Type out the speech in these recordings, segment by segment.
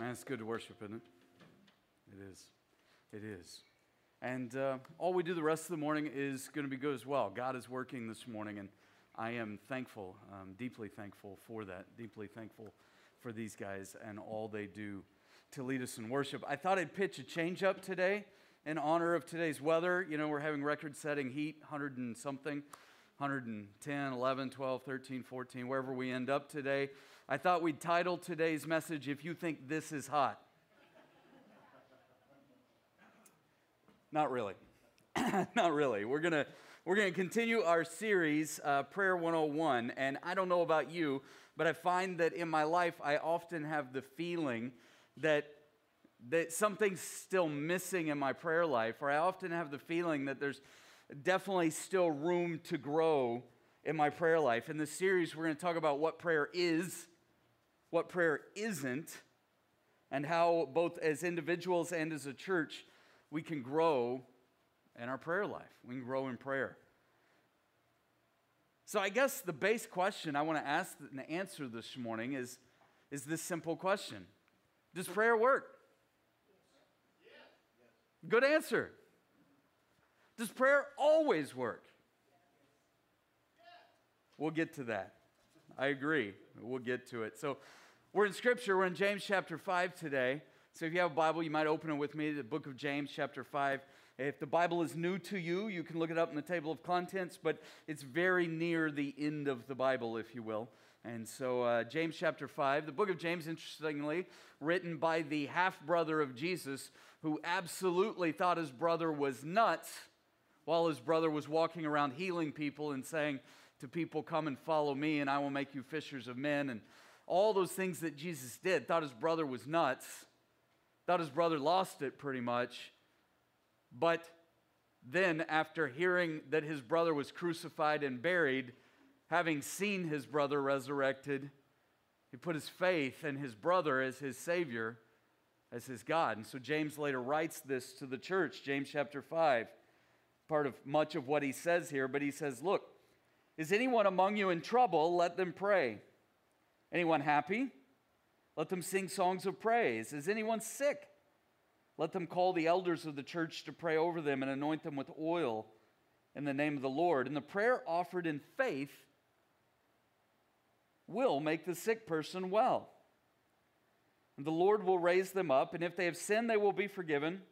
Man, it's good to worship, isn't it? It is. It is. And uh, all we do the rest of the morning is going to be good as well. God is working this morning, and I am thankful, um, deeply thankful for that, deeply thankful for these guys and all they do to lead us in worship. I thought I'd pitch a change up today in honor of today's weather. You know, we're having record setting heat, 100 and something, 110, 11, 12, 13, 14, wherever we end up today. I thought we'd title today's message, If You Think This Is Hot. Not really. Not really. We're going to we're going to continue our series, uh, Prayer 101. And I don't know about you, but I find that in my life, I often have the feeling that, that something's still missing in my prayer life, or I often have the feeling that there's definitely still room to grow in my prayer life. In this series, we're going to talk about what prayer is, what prayer isn't, and how both as individuals and as a church, we can grow in our prayer life. We can grow in prayer. So, I guess the base question I want to ask and answer this morning is, is this simple question Does prayer work? Good answer. Does prayer always work? We'll get to that. I agree. We'll get to it. So, we're in Scripture. We're in James chapter 5 today. So, if you have a Bible, you might open it with me, the book of James, chapter 5. If the Bible is new to you, you can look it up in the table of contents, but it's very near the end of the Bible, if you will. And so, uh, James chapter 5, the book of James, interestingly, written by the half brother of Jesus, who absolutely thought his brother was nuts while his brother was walking around healing people and saying to people, Come and follow me, and I will make you fishers of men. And all those things that Jesus did, thought his brother was nuts. Thought his brother lost it pretty much. But then, after hearing that his brother was crucified and buried, having seen his brother resurrected, he put his faith in his brother as his Savior, as his God. And so James later writes this to the church, James chapter 5, part of much of what he says here. But he says, Look, is anyone among you in trouble? Let them pray. Anyone happy? Let them sing songs of praise. Is anyone sick? Let them call the elders of the church to pray over them and anoint them with oil in the name of the Lord. And the prayer offered in faith will make the sick person well. And the Lord will raise them up, and if they have sinned, they will be forgiven.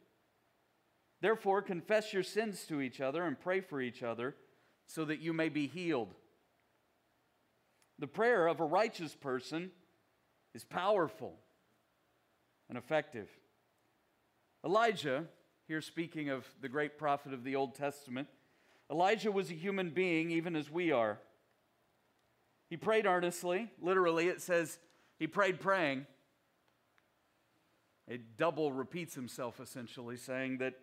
Therefore, confess your sins to each other and pray for each other so that you may be healed. The prayer of a righteous person is powerful and effective. Elijah, here speaking of the great prophet of the Old Testament, Elijah was a human being even as we are. He prayed earnestly. Literally, it says he prayed praying. It double repeats himself essentially, saying that,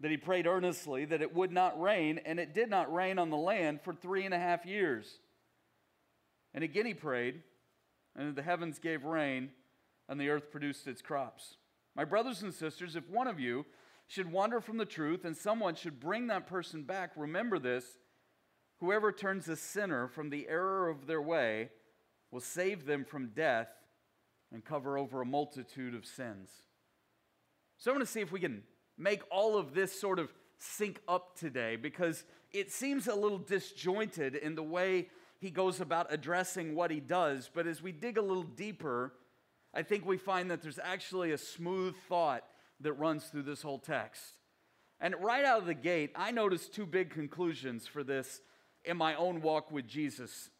that he prayed earnestly that it would not rain, and it did not rain on the land for three and a half years. And again he prayed, and the heavens gave rain, and the earth produced its crops. My brothers and sisters, if one of you should wander from the truth and someone should bring that person back, remember this whoever turns a sinner from the error of their way will save them from death and cover over a multitude of sins. So I want to see if we can make all of this sort of sync up today because it seems a little disjointed in the way he goes about addressing what he does. But as we dig a little deeper, I think we find that there's actually a smooth thought that runs through this whole text. And right out of the gate, I noticed two big conclusions for this in my own walk with Jesus.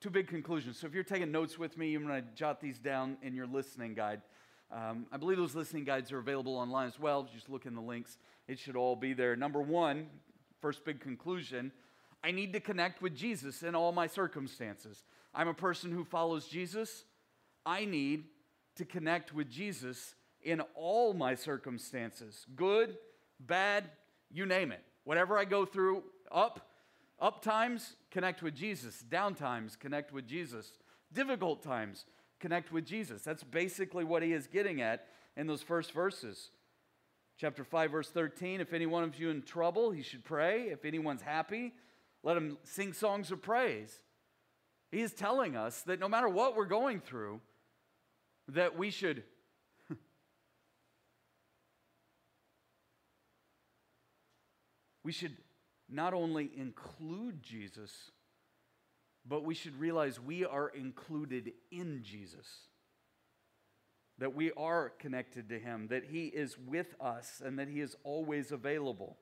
Two big conclusions. So if you're taking notes with me, I'm going to jot these down in your listening guide. Um, I believe those listening guides are available online as well. Just look in the links, it should all be there. Number one, first big conclusion I need to connect with Jesus in all my circumstances. I'm a person who follows Jesus. I need to connect with Jesus in all my circumstances good, bad, you name it. Whatever I go through, up, up times, connect with Jesus. Down times, connect with Jesus. Difficult times, connect with Jesus. That's basically what he is getting at in those first verses. Chapter 5, verse 13 If any one of you in trouble, he should pray. If anyone's happy, let him sing songs of praise. He is telling us that no matter what we're going through, that we should we should not only include Jesus, but we should realize we are included in Jesus. That we are connected to him, that he is with us, and that he is always available.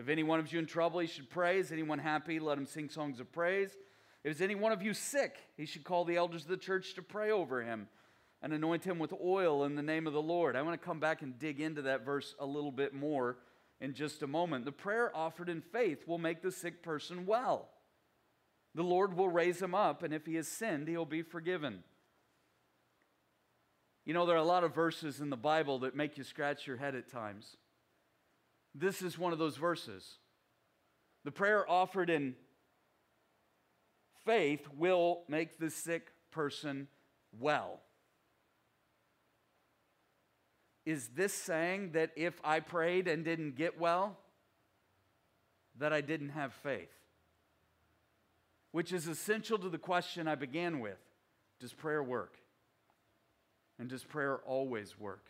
If any one of you in trouble, he should pray. Is anyone happy? Let him sing songs of praise. If any one of you sick, he should call the elders of the church to pray over him and anoint him with oil in the name of the Lord. I want to come back and dig into that verse a little bit more in just a moment. The prayer offered in faith will make the sick person well. The Lord will raise him up, and if he has sinned, he'll be forgiven. You know, there are a lot of verses in the Bible that make you scratch your head at times. This is one of those verses. The prayer offered in faith will make the sick person well. Is this saying that if I prayed and didn't get well, that I didn't have faith? Which is essential to the question I began with Does prayer work? And does prayer always work?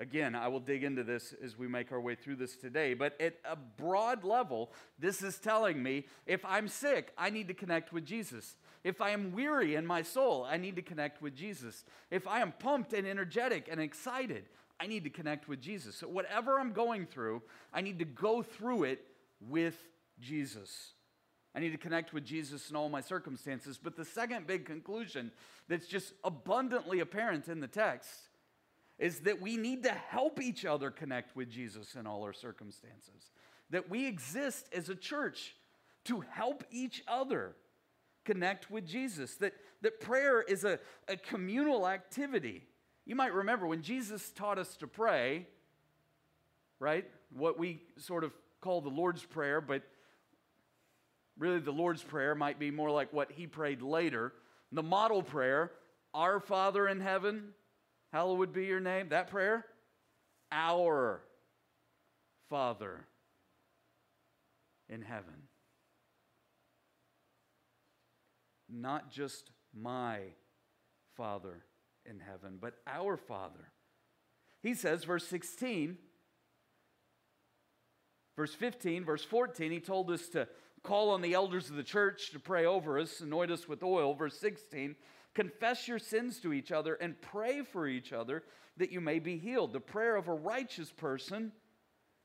Again, I will dig into this as we make our way through this today, but at a broad level, this is telling me if I'm sick, I need to connect with Jesus. If I am weary in my soul, I need to connect with Jesus. If I am pumped and energetic and excited, I need to connect with Jesus. So, whatever I'm going through, I need to go through it with Jesus. I need to connect with Jesus in all my circumstances. But the second big conclusion that's just abundantly apparent in the text is that we need to help each other connect with Jesus in all our circumstances. That we exist as a church to help each other connect with Jesus. That, that prayer is a, a communal activity. You might remember when Jesus taught us to pray, right? What we sort of call the Lord's Prayer, but really the Lord's Prayer might be more like what he prayed later. The model prayer, Our Father in heaven, Hallowed be your name. That prayer? Our Father in heaven. Not just my Father in heaven, but our Father. He says, verse 16, verse 15, verse 14, he told us to call on the elders of the church to pray over us, anoint us with oil. Verse 16, Confess your sins to each other and pray for each other that you may be healed. The prayer of a righteous person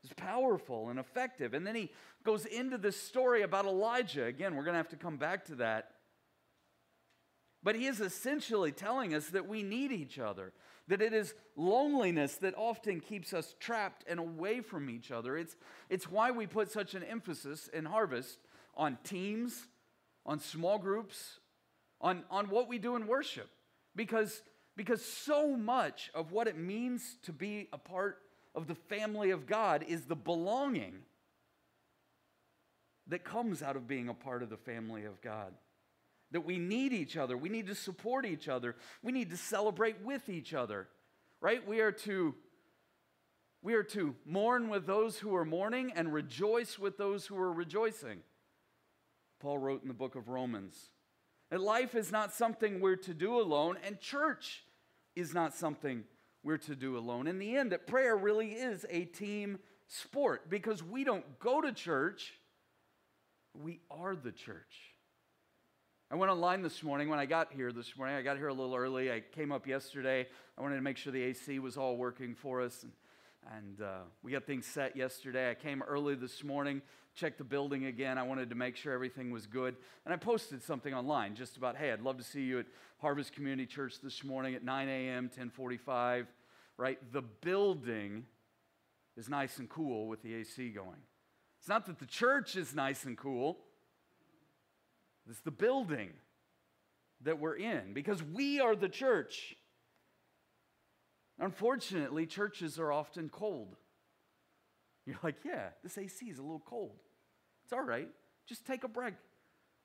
is powerful and effective. And then he goes into this story about Elijah. Again, we're going to have to come back to that. But he is essentially telling us that we need each other, that it is loneliness that often keeps us trapped and away from each other. It's, it's why we put such an emphasis in Harvest on teams, on small groups, on, on what we do in worship because, because so much of what it means to be a part of the family of God is the belonging that comes out of being a part of the family of God. That we need each other, we need to support each other, we need to celebrate with each other, right? We are to we are to mourn with those who are mourning and rejoice with those who are rejoicing. Paul wrote in the book of Romans. And life is not something we're to do alone, and church is not something we're to do alone. In the end, that prayer really is a team sport because we don't go to church, we are the church. I went online this morning when I got here this morning. I got here a little early. I came up yesterday. I wanted to make sure the AC was all working for us. And, and uh, we got things set yesterday. I came early this morning checked the building again. I wanted to make sure everything was good. And I posted something online just about, hey, I'd love to see you at Harvest Community Church this morning at 9 a.m., 1045, right? The building is nice and cool with the AC going. It's not that the church is nice and cool. It's the building that we're in because we are the church. Unfortunately, churches are often cold. You're like, yeah, this AC is a little cold. It's all right. Just take a break.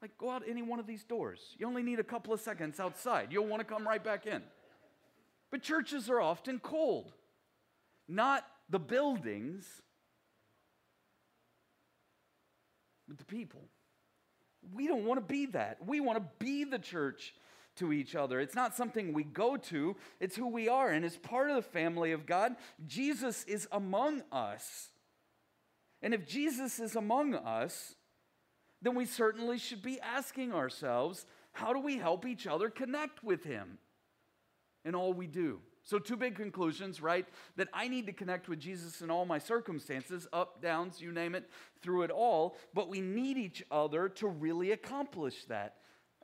Like, go out any one of these doors. You only need a couple of seconds outside. You'll want to come right back in. But churches are often cold, not the buildings, but the people. We don't want to be that. We want to be the church to each other. It's not something we go to, it's who we are. And as part of the family of God, Jesus is among us. And if Jesus is among us, then we certainly should be asking ourselves how do we help each other connect with him in all we do? So, two big conclusions, right? That I need to connect with Jesus in all my circumstances, up, downs, you name it, through it all. But we need each other to really accomplish that.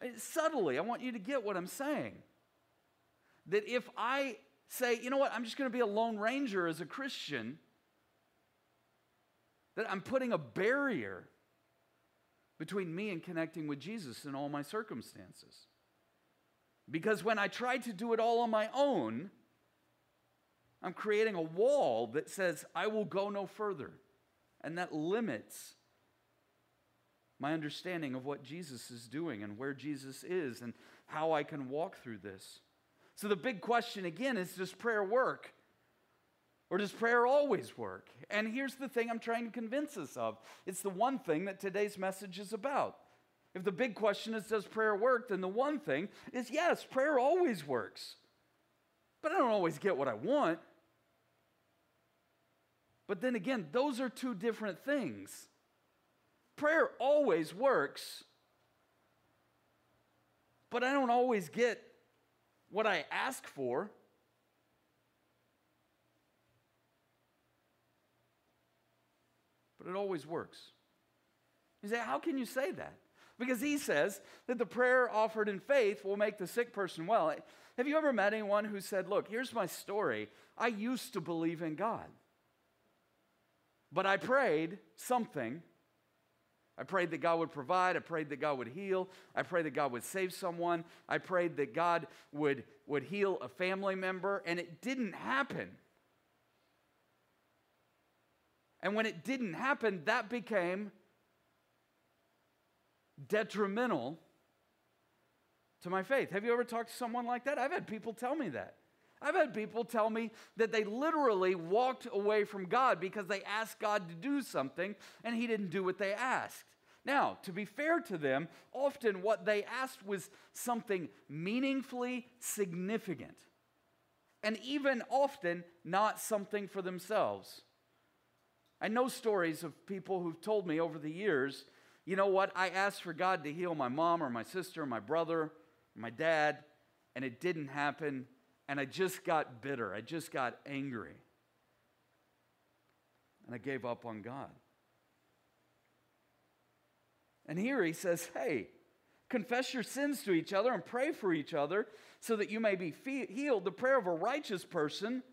Uh, subtly, I want you to get what I'm saying. That if I say, you know what, I'm just going to be a lone ranger as a Christian, that I'm putting a barrier between me and connecting with Jesus in all my circumstances. Because when I try to do it all on my own, I'm creating a wall that says, I will go no further. And that limits my understanding of what Jesus is doing and where Jesus is and how I can walk through this. So the big question again is does prayer work? Or does prayer always work? And here's the thing I'm trying to convince us of it's the one thing that today's message is about. If the big question is does prayer work, then the one thing is yes, prayer always works. But I don't always get what I want. But then again, those are two different things. Prayer always works, but I don't always get what I ask for. But it always works. You say, how can you say that? Because he says that the prayer offered in faith will make the sick person well. Have you ever met anyone who said, Look, here's my story. I used to believe in God. But I prayed something. I prayed that God would provide. I prayed that God would heal. I prayed that God would save someone. I prayed that God would, would heal a family member, and it didn't happen. And when it didn't happen, that became detrimental to my faith. Have you ever talked to someone like that? I've had people tell me that. I've had people tell me that they literally walked away from God because they asked God to do something and He didn't do what they asked. Now, to be fair to them, often what they asked was something meaningfully significant, and even often not something for themselves. I know stories of people who've told me over the years, you know what, I asked for God to heal my mom or my sister or my brother or my dad, and it didn't happen and I just got bitter. I just got angry. And I gave up on God. And here he says, hey, confess your sins to each other and pray for each other so that you may be healed. The prayer of a righteous person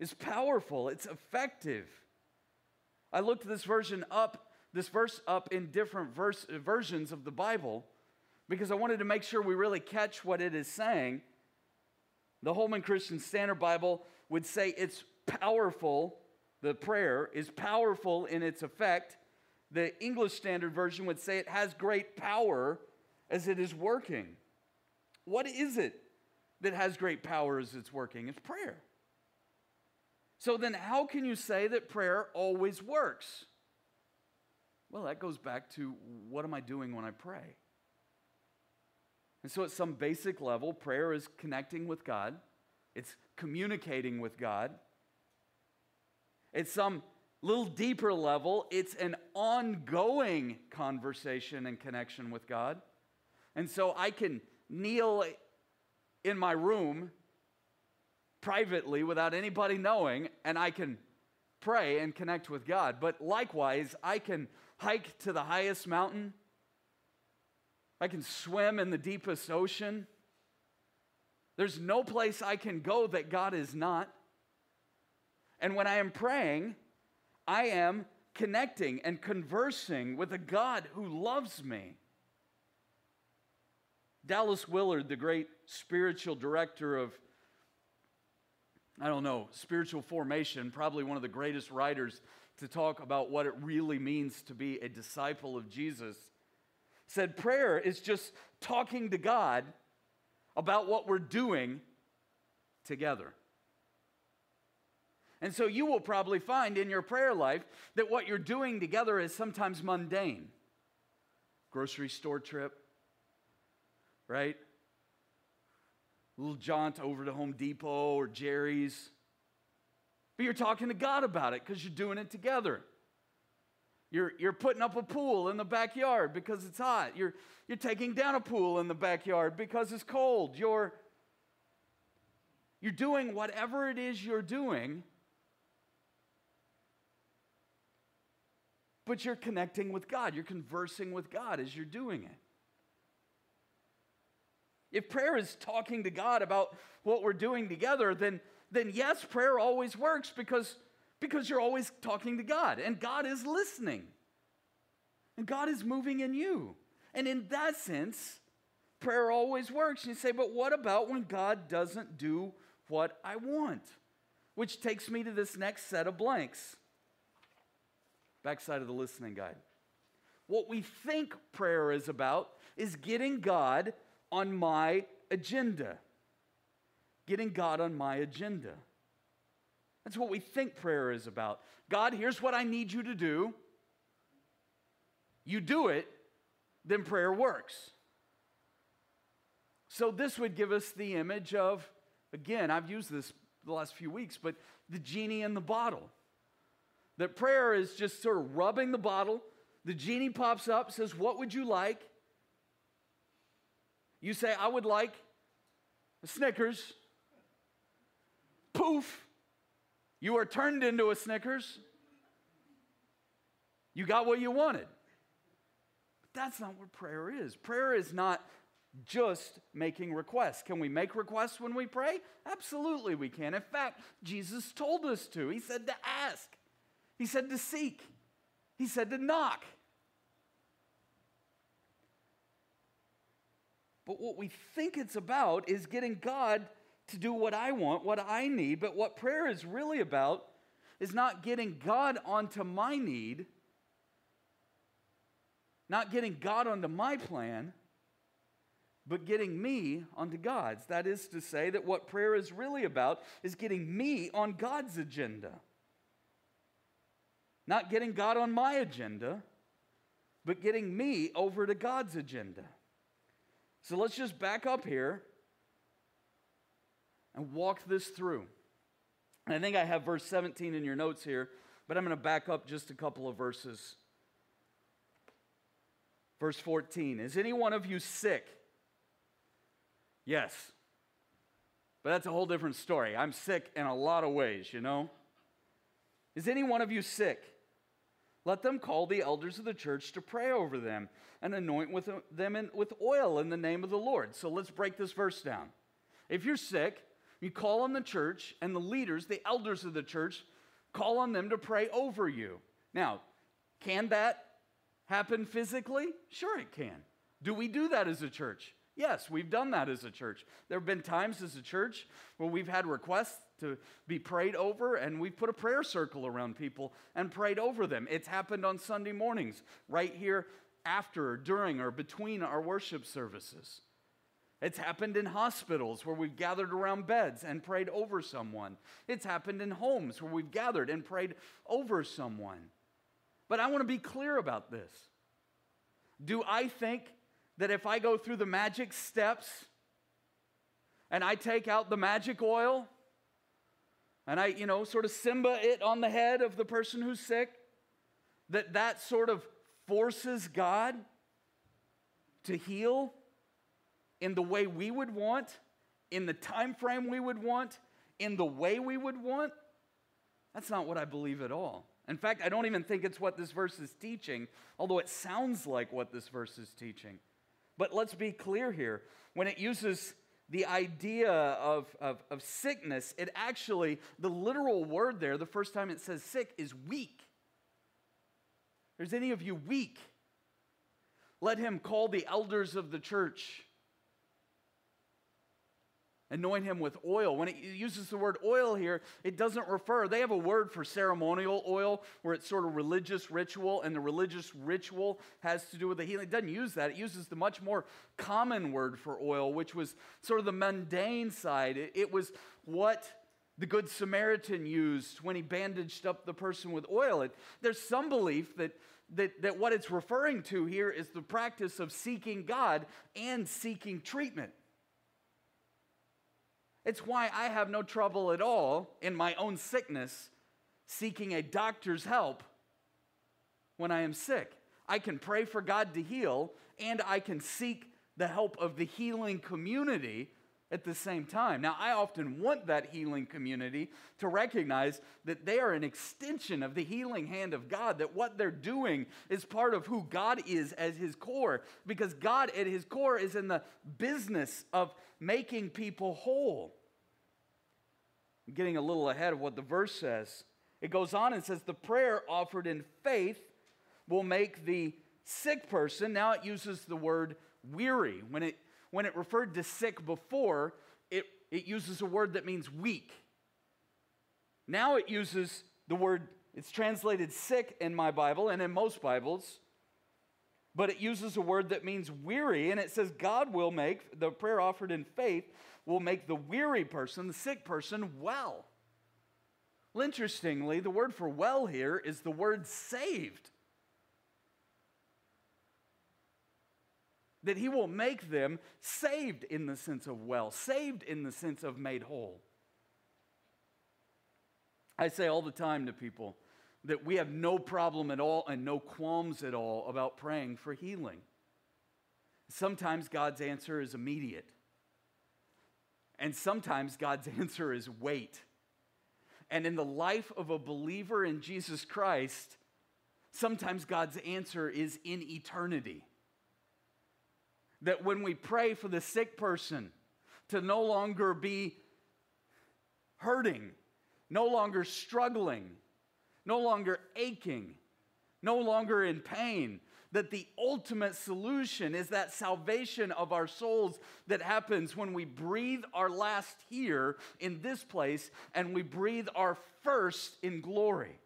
is powerful, it's effective. I looked this version up, this verse up in different verse, versions of the Bible because I wanted to make sure we really catch what it is saying. The Holman Christian Standard Bible would say it's powerful, the prayer is powerful in its effect. The English Standard Version would say it has great power as it is working. What is it that has great power as it's working? It's prayer. So then, how can you say that prayer always works? Well, that goes back to what am I doing when I pray? And so, at some basic level, prayer is connecting with God, it's communicating with God. At some little deeper level, it's an ongoing conversation and connection with God. And so, I can kneel in my room privately without anybody knowing, and I can pray and connect with God. But likewise, I can hike to the highest mountain I can swim in the deepest ocean. There's no place I can go that God is not. And when I am praying, I am connecting and conversing with a God who loves me. Dallas Willard, the great spiritual director of, I don't know, spiritual formation, probably one of the greatest writers to talk about what it really means to be a disciple of Jesus said prayer is just talking to God about what we're doing together. And so you will probably find in your prayer life that what you're doing together is sometimes mundane. Grocery store trip, right? Little jaunt over to Home Depot or Jerry's. But you're talking to God about it because you're doing it together. You're, you're putting up a pool in the backyard because it's hot. You're, you're taking down a pool in the backyard because it's cold. You're, you're doing whatever it is you're doing, but you're connecting with God. You're conversing with God as you're doing it. If prayer is talking to God about what we're doing together, then, then yes, prayer always works because, because you're always talking to God and God is listening. And God is moving in you. And in that sense, prayer always works. You say, but what about when God doesn't do what I want? Which takes me to this next set of blanks. Backside of the listening guide. What we think prayer is about is getting God on my agenda. Getting God on my agenda. That's what we think prayer is about. God, here's what I need you to do. You do it, then prayer works. So, this would give us the image of, again, I've used this the last few weeks, but the genie in the bottle. That prayer is just sort of rubbing the bottle. The genie pops up, says, What would you like? You say, I would like Snickers. Poof, you are turned into a Snickers. You got what you wanted. But that's not what prayer is. Prayer is not just making requests. Can we make requests when we pray? Absolutely, we can. In fact, Jesus told us to. He said to ask, He said to seek, He said to knock. But what we think it's about is getting God to do what I want, what I need. But what prayer is really about is not getting God onto my need, not getting God onto my plan, but getting me onto God's. That is to say, that what prayer is really about is getting me on God's agenda. Not getting God on my agenda, but getting me over to God's agenda. So let's just back up here and walk this through. And I think I have verse 17 in your notes here, but I'm going to back up just a couple of verses. Verse 14 Is any one of you sick? Yes. But that's a whole different story. I'm sick in a lot of ways, you know? Is any one of you sick? Let them call the elders of the church to pray over them and anoint with them in, with oil in the name of the Lord. So let's break this verse down. If you're sick, you call on the church and the leaders, the elders of the church, call on them to pray over you. Now, can that happen physically? Sure, it can. Do we do that as a church? Yes, we've done that as a church. There have been times as a church where we've had requests to be prayed over, and we've put a prayer circle around people and prayed over them. It's happened on Sunday mornings, right here after, during, or between our worship services. It's happened in hospitals where we've gathered around beds and prayed over someone. It's happened in homes where we've gathered and prayed over someone. But I want to be clear about this. Do I think that if I go through the magic steps and I take out the magic oil and I, you know, sort of Simba it on the head of the person who's sick, that that sort of forces God to heal in the way we would want, in the time frame we would want, in the way we would want. That's not what I believe at all. In fact, I don't even think it's what this verse is teaching, although it sounds like what this verse is teaching. But let's be clear here. When it uses the idea of, of, of, sickness, it actually, the literal word there, the first time it says sick, is weak. There's any of you weak? Let him call the elders of the church anoint him with oil. When it uses the word oil here, it doesn't refer, they have a word for ceremonial oil where it's sort of religious ritual, and the religious ritual has to do with the healing. It doesn't use that. It uses the much more common word for oil, which was sort of the mundane side. It, was what the Good Samaritan used when he bandaged up the person with oil. It, there's some belief that that, that what it's referring to here is the practice of seeking God and seeking treatment. It's why I have no trouble at all in my own sickness seeking a doctor's help when I am sick. I can pray for God to heal, and I can seek the help of the healing community at the same time. Now, I often want that healing community to recognize that they are an extension of the healing hand of God, that what they're doing is part of who God is as his core, because God at his core is in the business of making people whole. I'm getting a little ahead of what the verse says. It goes on and says, The prayer offered in faith will make the sick person, now it uses the word weary. When it when it referred to sick before, it, it uses a word that means weak. Now it uses the word, it's translated sick in my Bible and in most Bibles, but it uses a word that means weary, and it says God will make, the prayer offered in faith will make the weary person, the sick person, well. Well, interestingly, the word for well here is the word saved. That he will make them saved in the sense of well, saved in the sense of made whole. I say all the time to people that we have no problem at all and no qualms at all about praying for healing. Sometimes God's answer is immediate, and sometimes God's answer is wait. And in the life of a believer in Jesus Christ, sometimes God's answer is in eternity that when we pray for the sick person to no longer be hurting, no longer struggling, no longer aching, no longer in pain, that the ultimate solution is that salvation of our souls that happens when we breathe our last here in this place and we breathe our first in glory.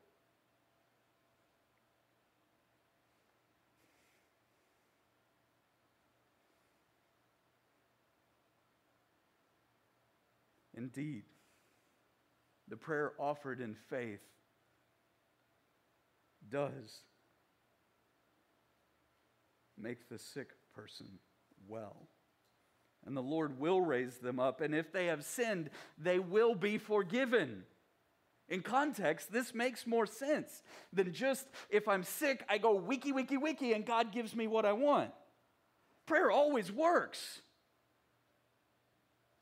Indeed, the prayer offered in faith does make the sick person well. And the Lord will raise them up, and if they have sinned, they will be forgiven. In context, this makes more sense than just if I'm sick, I go wiki, wiki, wiki, and God gives me what I want. Prayer always works.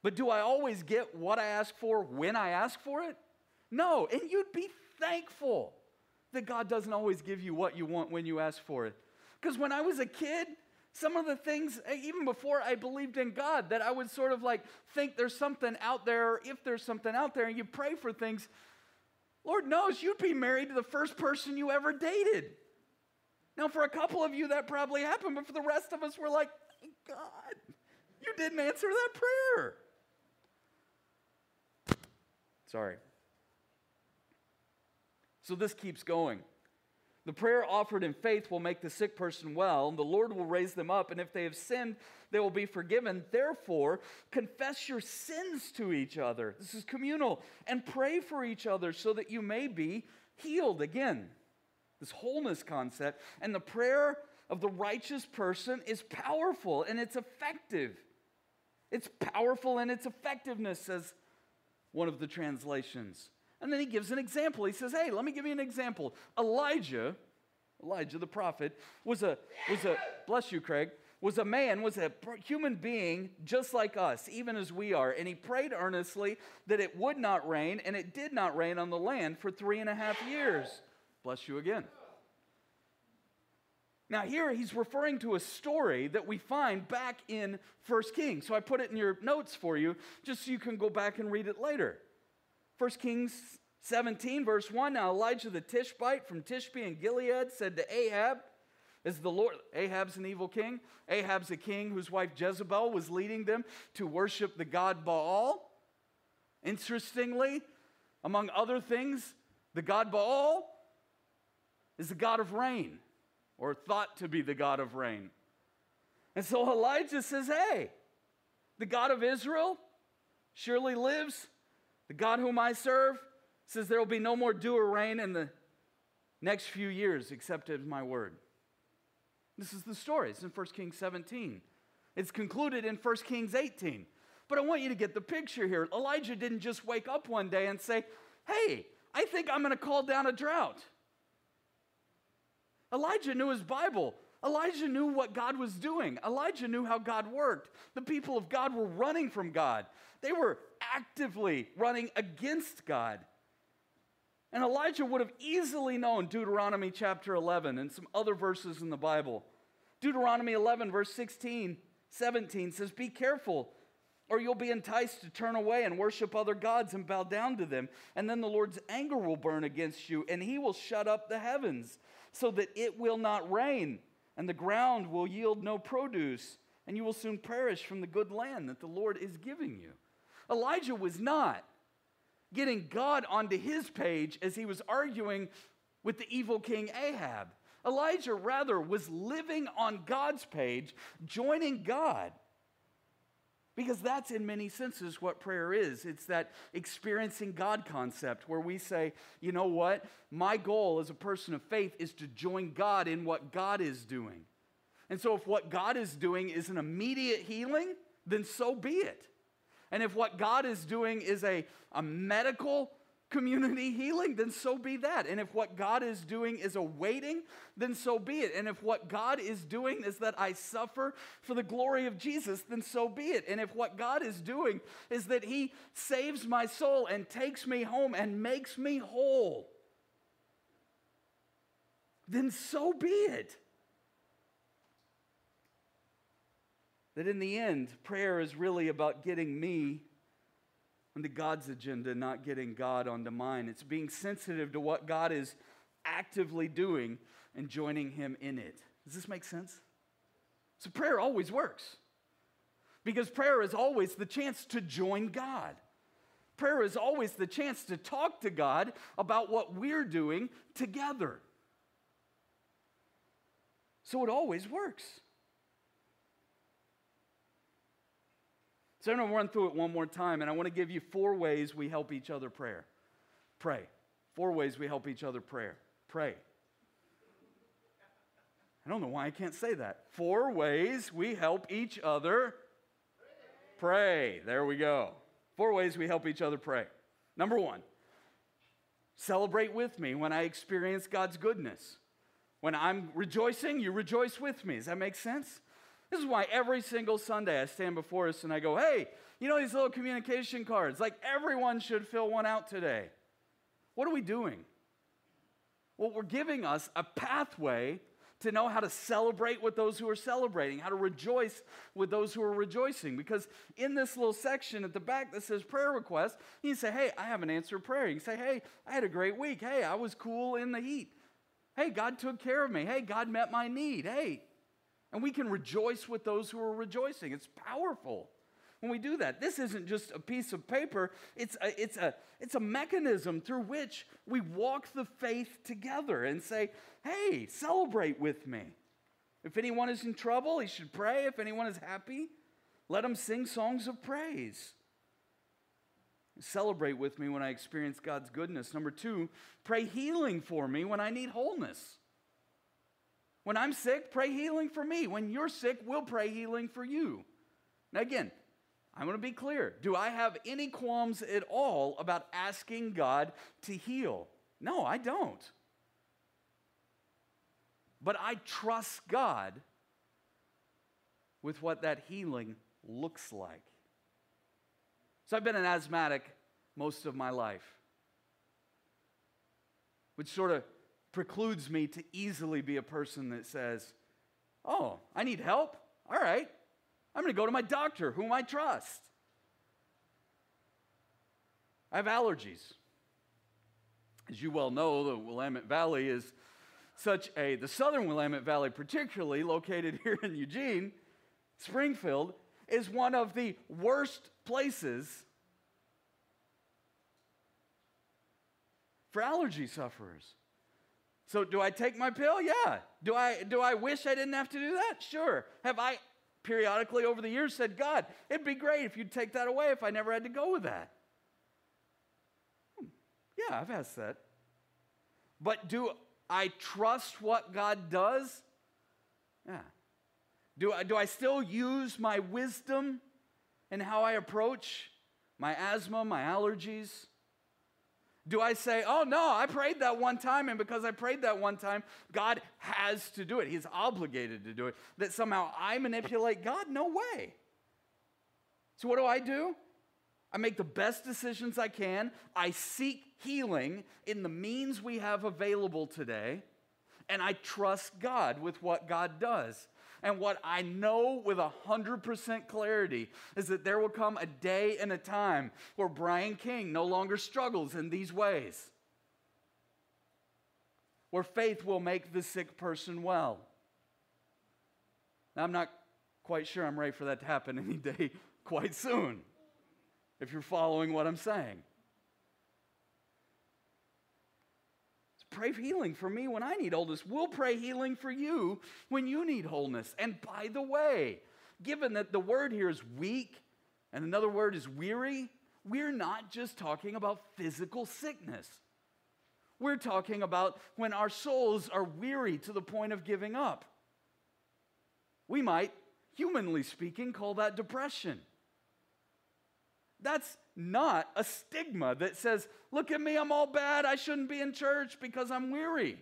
But do I always get what I ask for when I ask for it? No, and you'd be thankful that God doesn't always give you what you want when you ask for it. Because when I was a kid, some of the things, eh, even before I believed in God, that I would sort of like think there's something out there, or if there's something out there, and you pray for things, Lord knows you'd be married to the first person you ever dated. Now, for a couple of you, that probably happened, but for the rest of us, we're like, God, you didn't answer that prayer. Sorry. So this keeps going. The prayer offered in faith will make the sick person well, and the Lord will raise them up, and if they have sinned, they will be forgiven. Therefore, confess your sins to each other. This is communal, and pray for each other so that you may be healed. Again, this wholeness concept. And the prayer of the righteous person is powerful and it's effective. It's powerful in its effectiveness, says one of the translations. And then he gives an example. He says, Hey, let me give you an example. Elijah, Elijah the prophet, was a, was a, bless you, Craig, was a man, was a human being just like us, even as we are. And he prayed earnestly that it would not rain, and it did not rain on the land for three and a half years. Bless you again. Now, here he's referring to a story that we find back in 1 Kings. So I put it in your notes for you just so you can go back and read it later. 1 Kings 17, verse 1 Now Elijah the Tishbite from Tishbe in Gilead said to Ahab, is the Lord, Ahab's an evil king. Ahab's a king whose wife Jezebel was leading them to worship the god Baal. Interestingly, among other things, the god Baal is the god of rain or thought to be the God of rain. And so Elijah says, Hey, the God of Israel surely lives. The God whom I serve says there will be no more dew or rain in the next few years except at my word. This is the story. It's in 1 Kings 17. It's concluded in 1 Kings 18. But I want you to get the picture here. Elijah didn't just wake up one day and say, Hey, I think I'm going to call down a drought. Elijah knew his Bible. Elijah knew what God was doing. Elijah knew how God worked. The people of God were running from God, they were actively running against God. And Elijah would have easily known Deuteronomy chapter 11 and some other verses in the Bible. Deuteronomy 11, verse 16, 17 says, Be careful, or you'll be enticed to turn away and worship other gods and bow down to them. And then the Lord's anger will burn against you, and he will shut up the heavens so that it will not rain and the ground will yield no produce, and you will soon perish from the good land that the Lord is giving you. Elijah was not getting God onto his page as he was arguing with the evil king Ahab. Elijah, rather, was living on God's page, joining God. Because that's in many senses what prayer is. It's that experiencing God concept where we say, you know what? My goal as a person of faith is to join God in what God is doing. And so if what God is doing is an immediate healing, then so be it. And if what God is doing is a, a medical community healing, then so be that. And if what God is doing is awaiting, then so be it. And if what God is doing is that I suffer for the glory of Jesus, then so be it. And if what God is doing is that He saves my soul and takes me home and makes me whole, then so be it. That in the end, prayer is really about getting me onto God's agenda, not getting God onto mine. It's being sensitive to what God is actively doing and joining Him in it. Does this make sense? So, prayer always works because prayer is always the chance to join God. Prayer is always the chance to talk to God about what we're doing together. So, it always works. So I'm going to run through it one more time, and I want to give you four ways we help each other prayer. Pray. Four ways we help each other prayer. Pray. I don't know why I can't say that. Four ways we help each other pray. There we go. Four ways we help each other pray. Number one, celebrate with me when I experience God's goodness. When I'm rejoicing, you rejoice with me. Does that make sense? This is why every single Sunday I stand before us and I go, hey, you know these little communication cards? Like everyone should fill one out today. What are we doing? Well, we're giving us a pathway to know how to celebrate with those who are celebrating, how to rejoice with those who are rejoicing. Because in this little section at the back that says prayer request, you can say, Hey, I have an answered prayer. You can say, Hey, I had a great week. Hey, I was cool in the heat. Hey, God took care of me. Hey, God met my need. Hey, and we can rejoice with those who are rejoicing. It's powerful when we do that. This isn't just a piece of paper, it's a, it's a, it's a mechanism through which we walk the faith together and say, hey, celebrate with me. If anyone is in trouble, he should pray. If anyone is happy, let him sing songs of praise. Celebrate with me when I experience God's goodness. Number two, pray healing for me when I need wholeness. When I'm sick, pray healing for me. When you're sick, we'll pray healing for you. Now, again, I want to be clear. Do I have any qualms at all about asking God to heal? No, I don't. But I trust God with what that healing looks like. So I've been an asthmatic most of my life, which sort of precludes me to easily be a person that says, Oh, I need help? All right, I'm going to go to my doctor, whom I trust. I have allergies. As you well know, the Willamette Valley is such a, the southern Willamette Valley, particularly located here in Eugene, Springfield, is one of the worst places for allergy sufferers. So do I take my pill? Yeah. Do I do I wish I didn't have to do that? Sure. Have I periodically over the years said, God, it'd be great if you'd take that away if I never had to go with that? Hmm. Yeah, I've asked that. But do I trust what God does? Yeah. Do I, do I still use my wisdom in how I approach my asthma, my allergies? Do I say, oh no, I prayed that one time, and because I prayed that one time, God has to do it? He's obligated to do it. That somehow I manipulate God? No way. So, what do I do? I make the best decisions I can. I seek healing in the means we have available today, and I trust God with what God does. And what I know with 100% clarity is that there will come a day and a time where Brian King no longer struggles in these ways, where faith will make the sick person well. Now, I'm not quite sure I'm ready for that to happen any day quite soon, if you're following what I'm saying. Pray healing for me when I need wholeness. We'll pray healing for you when you need wholeness. And by the way, given that the word here is weak and another word is weary, we're not just talking about physical sickness. We're talking about when our souls are weary to the point of giving up. We might, humanly speaking, call that depression. That's not a stigma that says, Look at me, I'm all bad, I shouldn't be in church because I'm weary.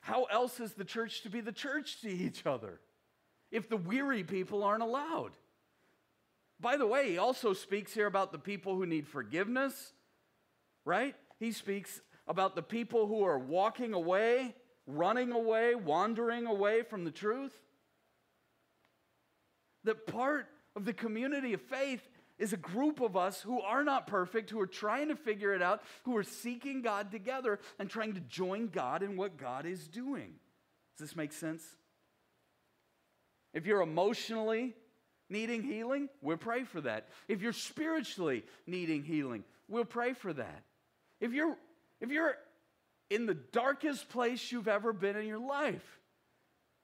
How else is the church to be the church to each other if the weary people aren't allowed? By the way, he also speaks here about the people who need forgiveness, right? He speaks about the people who are walking away, running away, wandering away from the truth. That part of the community of faith is a group of us who are not perfect, who are trying to figure it out, who are seeking God together and trying to join God in what God is doing. Does this make sense? If you're emotionally needing healing, we'll pray for that. If you're spiritually needing healing, we'll pray for that. If you're if you're in the darkest place you've ever been in your life,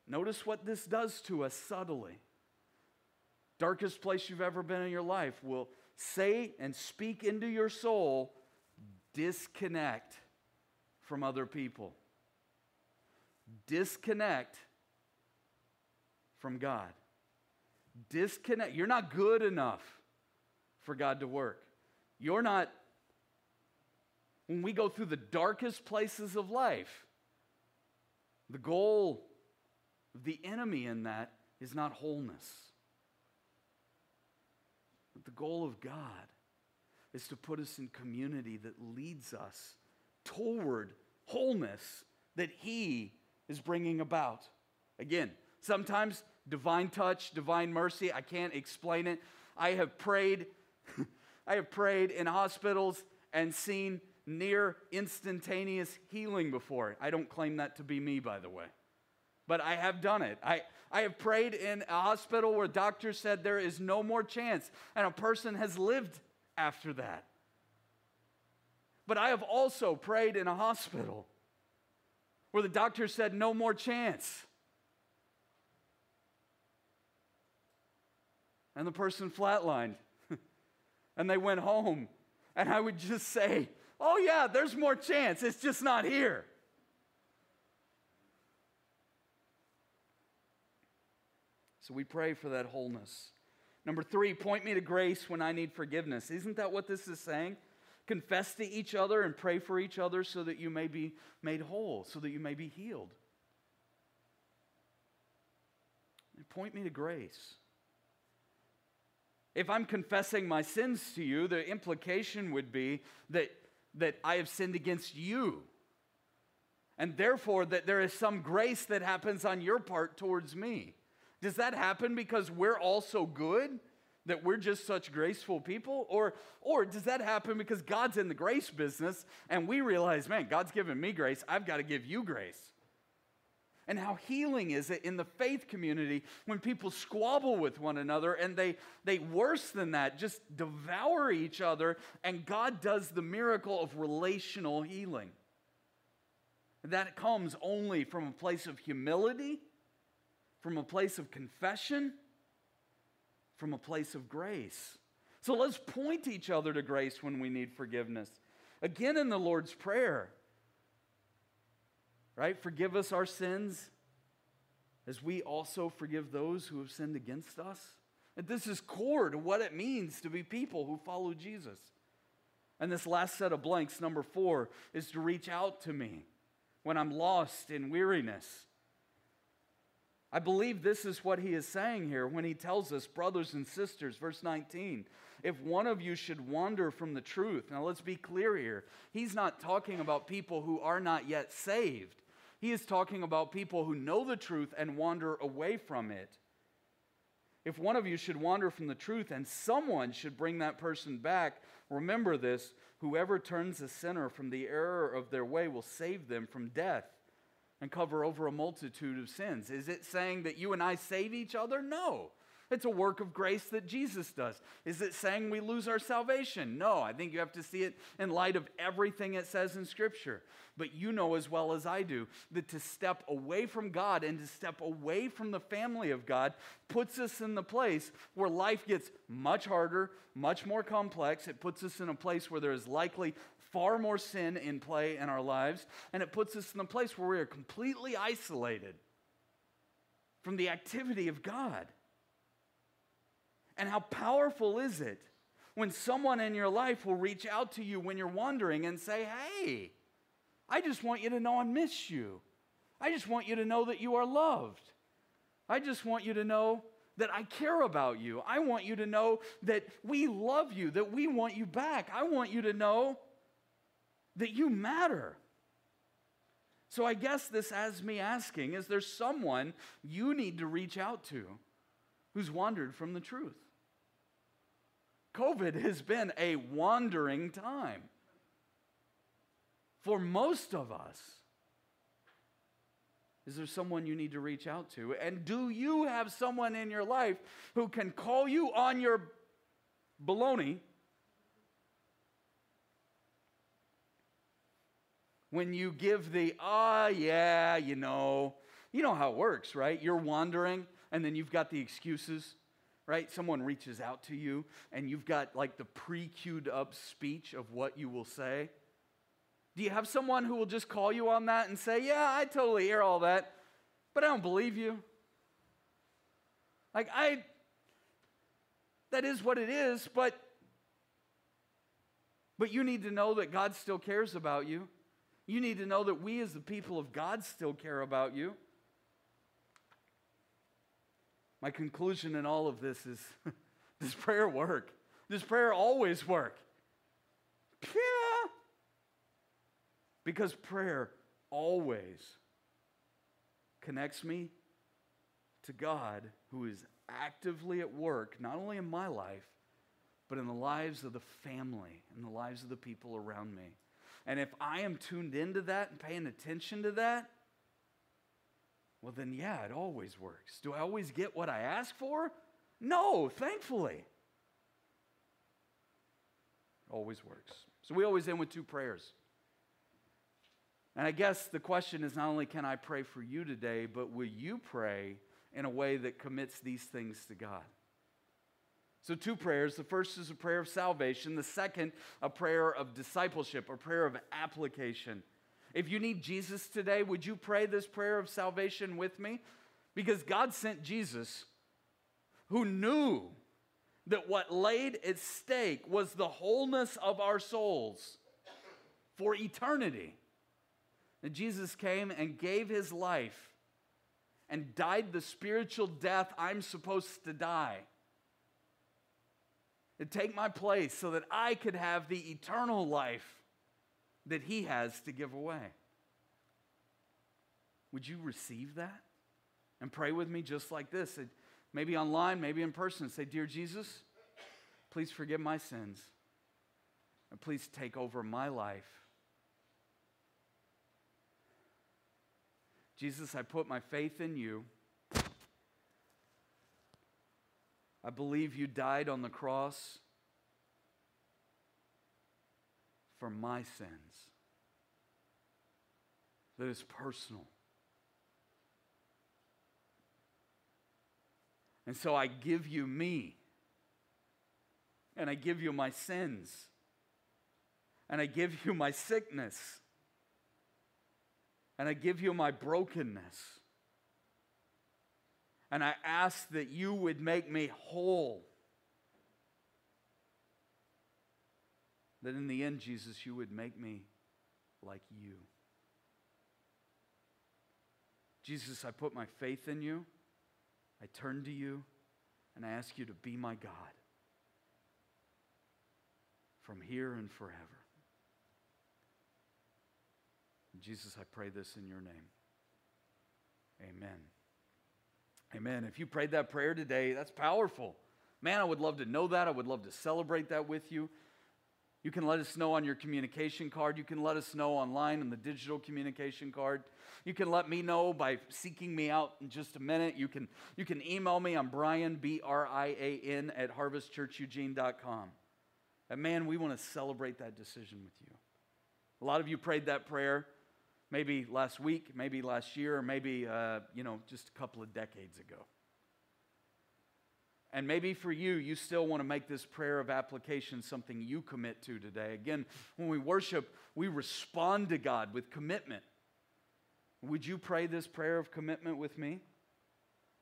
notice what this does to us subtly darkest place you've ever been in your life will say and speak into your soul disconnect from other people. Disconnect from God. Disconnect. You're not good enough for God to work. You're not, when we go through the darkest places of life, the goal of the enemy in that is not wholeness. The goal of God is to put us in community that leads us toward wholeness that He is bringing about. Again, sometimes divine touch, divine mercy, I can't explain it. I have prayed, I have prayed in hospitals and seen near instantaneous healing before. I don't claim that to be me, by the way, but I have done it. I, I have prayed in a hospital where doctors said there is no more chance, and a person has lived after that. But I have also prayed in a hospital where the doctor said no more chance. And the person flatlined. and they went home. And I would just say, oh, yeah, there's more chance. It's just not here. So we pray for that wholeness. Number three, point me to grace when I need forgiveness. Isn't that what this is saying? Confess to each other and pray for each other so that you may be made whole, so that you may be healed. Point me to grace. If I'm confessing my sins to you, the implication would be that, that I have sinned against you. And therefore, that there is some grace that happens on your part towards me. Does that happen because we're all so good that we're just such graceful people? Or, or does that happen because God's in the grace business and we realize, man, God's given me grace, I've got to give you grace? And how healing is it in the faith community when people squabble with one another and they, they worse than that, just devour each other, and God does the miracle of relational healing. That comes only from a place of humility from a place of confession, from a place of grace. So let's point each other to grace when we need forgiveness. Again, in the Lord's Prayer, right? Forgive us our sins as we also forgive those who have sinned against us. And this is core to what it means to be people who follow Jesus. And this last set of blanks, number four, is to reach out to me when I'm lost in weariness. I believe this is what he is saying here when he tells us, brothers and sisters, verse 19, if one of you should wander from the truth. Now let's be clear here. He's not talking about people who are not yet saved, he is talking about people who know the truth and wander away from it. If one of you should wander from the truth and someone should bring that person back, remember this whoever turns a sinner from the error of their way will save them from death and cover over a multitude of sins. Is it saying that you and I save each other? No. It's a work of grace that Jesus does. Is it saying we lose our salvation? No, I think you have to see it in light of everything it says in Scripture. But you know as well as I do that to step away from God and to step away from the family of God puts us in the place where life gets much harder, much more complex. It puts us in a place where there is likely far more sin in play in our lives, and it puts us in a place where we are completely isolated from the activity of God. And how powerful is it when someone in your life will reach out to you when you're wandering and say, Hey, I just want you to know I miss you. I just want you to know that you are loved. I just want you to know that I care about you. I want you to know that we love you, that we want you back. I want you to know that you matter. So I guess this has me asking is there someone you need to reach out to who's wandered from the truth? COVID has been a wandering time for most of us. Is there someone you need to reach out to? And do you have someone in your life who can call you on your baloney when you give the, ah, oh, yeah, you know, you know how it works, right? You're wandering and then you've got the excuses right? Someone reaches out to you and you've got like the pre queued up speech of what you will say. Do you have someone who will just call you on that and say, Yeah, I totally hear all that, but I don't believe you? Like, I, that is what it is, but, but you need to know that God still cares about you. You need to know that we as the people of God still care about you. My conclusion in all of this is does prayer work? Does prayer always work? Yeah. Because prayer always connects me to God who is actively at work, not only in my life, but in the lives of the family and the lives of the people around me. And if I am tuned into that and paying attention to that, well, then, yeah, it always works. Do I always get what I ask for? No, thankfully. It always works. So we always end with two prayers. And I guess the question is not only can I pray for you today, but will you pray in a way that commits these things to God? So, two prayers. The first is a prayer of salvation, the second, a prayer of discipleship, a prayer of application. If you need Jesus today, would you pray this prayer of salvation with me? Because God sent Jesus who knew that what laid at stake was the wholeness of our souls for eternity. And Jesus came and gave his life and died the spiritual death I'm supposed to die. To take my place so that I could have the eternal life that He has to give away. Would you receive that? And pray with me just like this. Maybe online, maybe in person. Say, Dear Jesus, please forgive my sins. And please take over my life. Jesus, I put my faith in you. I believe you died on the cross for my sins. That is personal. And so I give you me. And I give you my sins. And I give you my sickness. And I give you my brokenness. And I ask that you would make me whole that in the end, Jesus, you would make me like you. Jesus, I put my faith in you. I turn to you and I ask you to be my God from here and forever. Jesus, I pray this in your name. Amen. Amen. If you prayed that prayer today, that's powerful. Man, I would love to know that. I would love to celebrate that with you. You can let us know on your communication card. You can let us know online on the digital communication card. You can let me know by seeking me out in just a minute. You can, you can email me. I'm Brian, B R I A N, at harvestchurcheugene.com. And man, we want to celebrate that decision with you. A lot of you prayed that prayer maybe last week, maybe last year, or maybe, uh, you know, just a couple of decades ago. And maybe for you, you still want to make this prayer of application something you commit to today. Again, when we worship, we respond to God with commitment. Would you pray this prayer of commitment with me?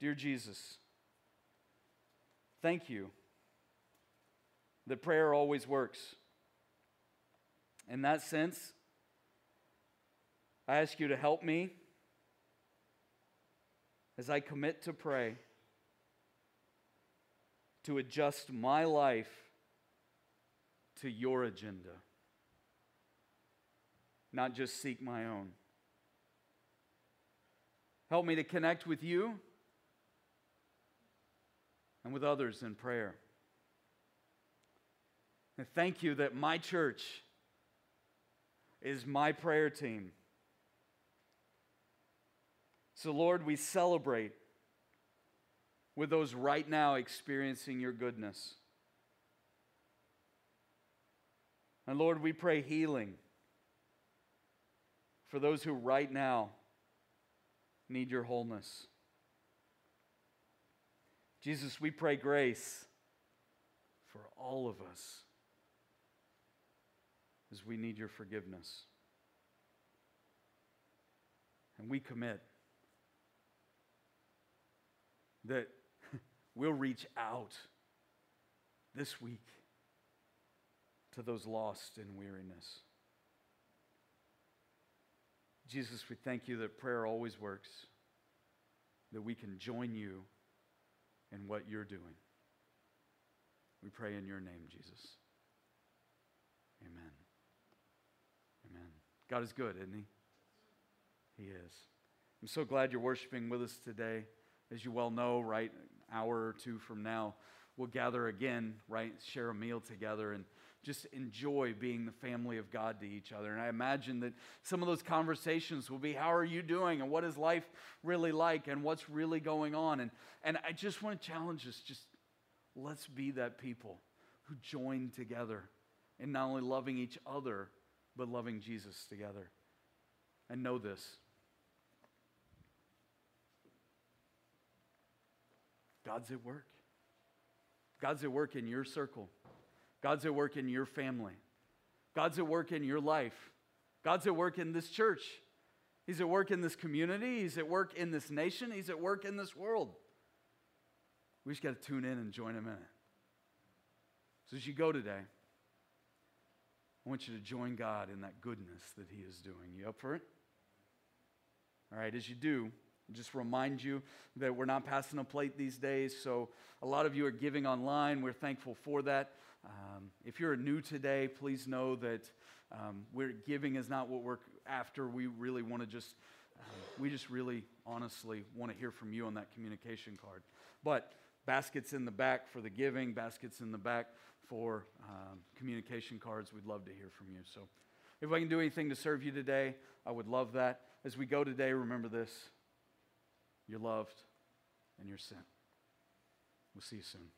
Dear Jesus, thank you that prayer always works. In that sense, I ask you to help me as I commit to pray to adjust my life to your agenda, not just seek my own. Help me to connect with you and with others in prayer. And thank you that my church is my prayer team. So, Lord, we celebrate with those right now experiencing your goodness. And Lord, we pray healing for those who right now need your wholeness. Jesus, we pray grace for all of us as we need your forgiveness. And we commit that we'll reach out this week to those lost in weariness. Jesus, we thank you that prayer always works, that we can join you in what you're doing. We pray in your name, Jesus. Amen. Amen. God is good, isn't he? He is. I'm so glad you're worshiping with us today. As you well know, right, an hour or two from now, we'll gather again, right, share a meal together and just enjoy being the family of God to each other. And I imagine that some of those conversations will be how are you doing and what is life really like and what's really going on. And, and I just want to challenge us just let's be that people who join together in not only loving each other, but loving Jesus together. And know this God's at work. God's at work in your circle. God's at work in your family. God's at work in your life. God's at work in this church. He's at work in this community. He's at work in this nation. He's at work in this world. We just got to tune in and join him in it. So as you go today, I want you to join God in that goodness that he is doing. You up for it? All right, as you do, just remind you that we're not passing a plate these days, so a lot of you are giving online. We're thankful for that. Um, if you're new today, please know that um, we're, giving is not what we're after. We really want to just, uh, we just really honestly want to hear from you on that communication card. But baskets in the back for the giving, baskets in the back for um, communication cards. We'd love to hear from you. So if I can do anything to serve you today, I would love that. As we go today, remember this you're loved and you're sent. We'll see you soon.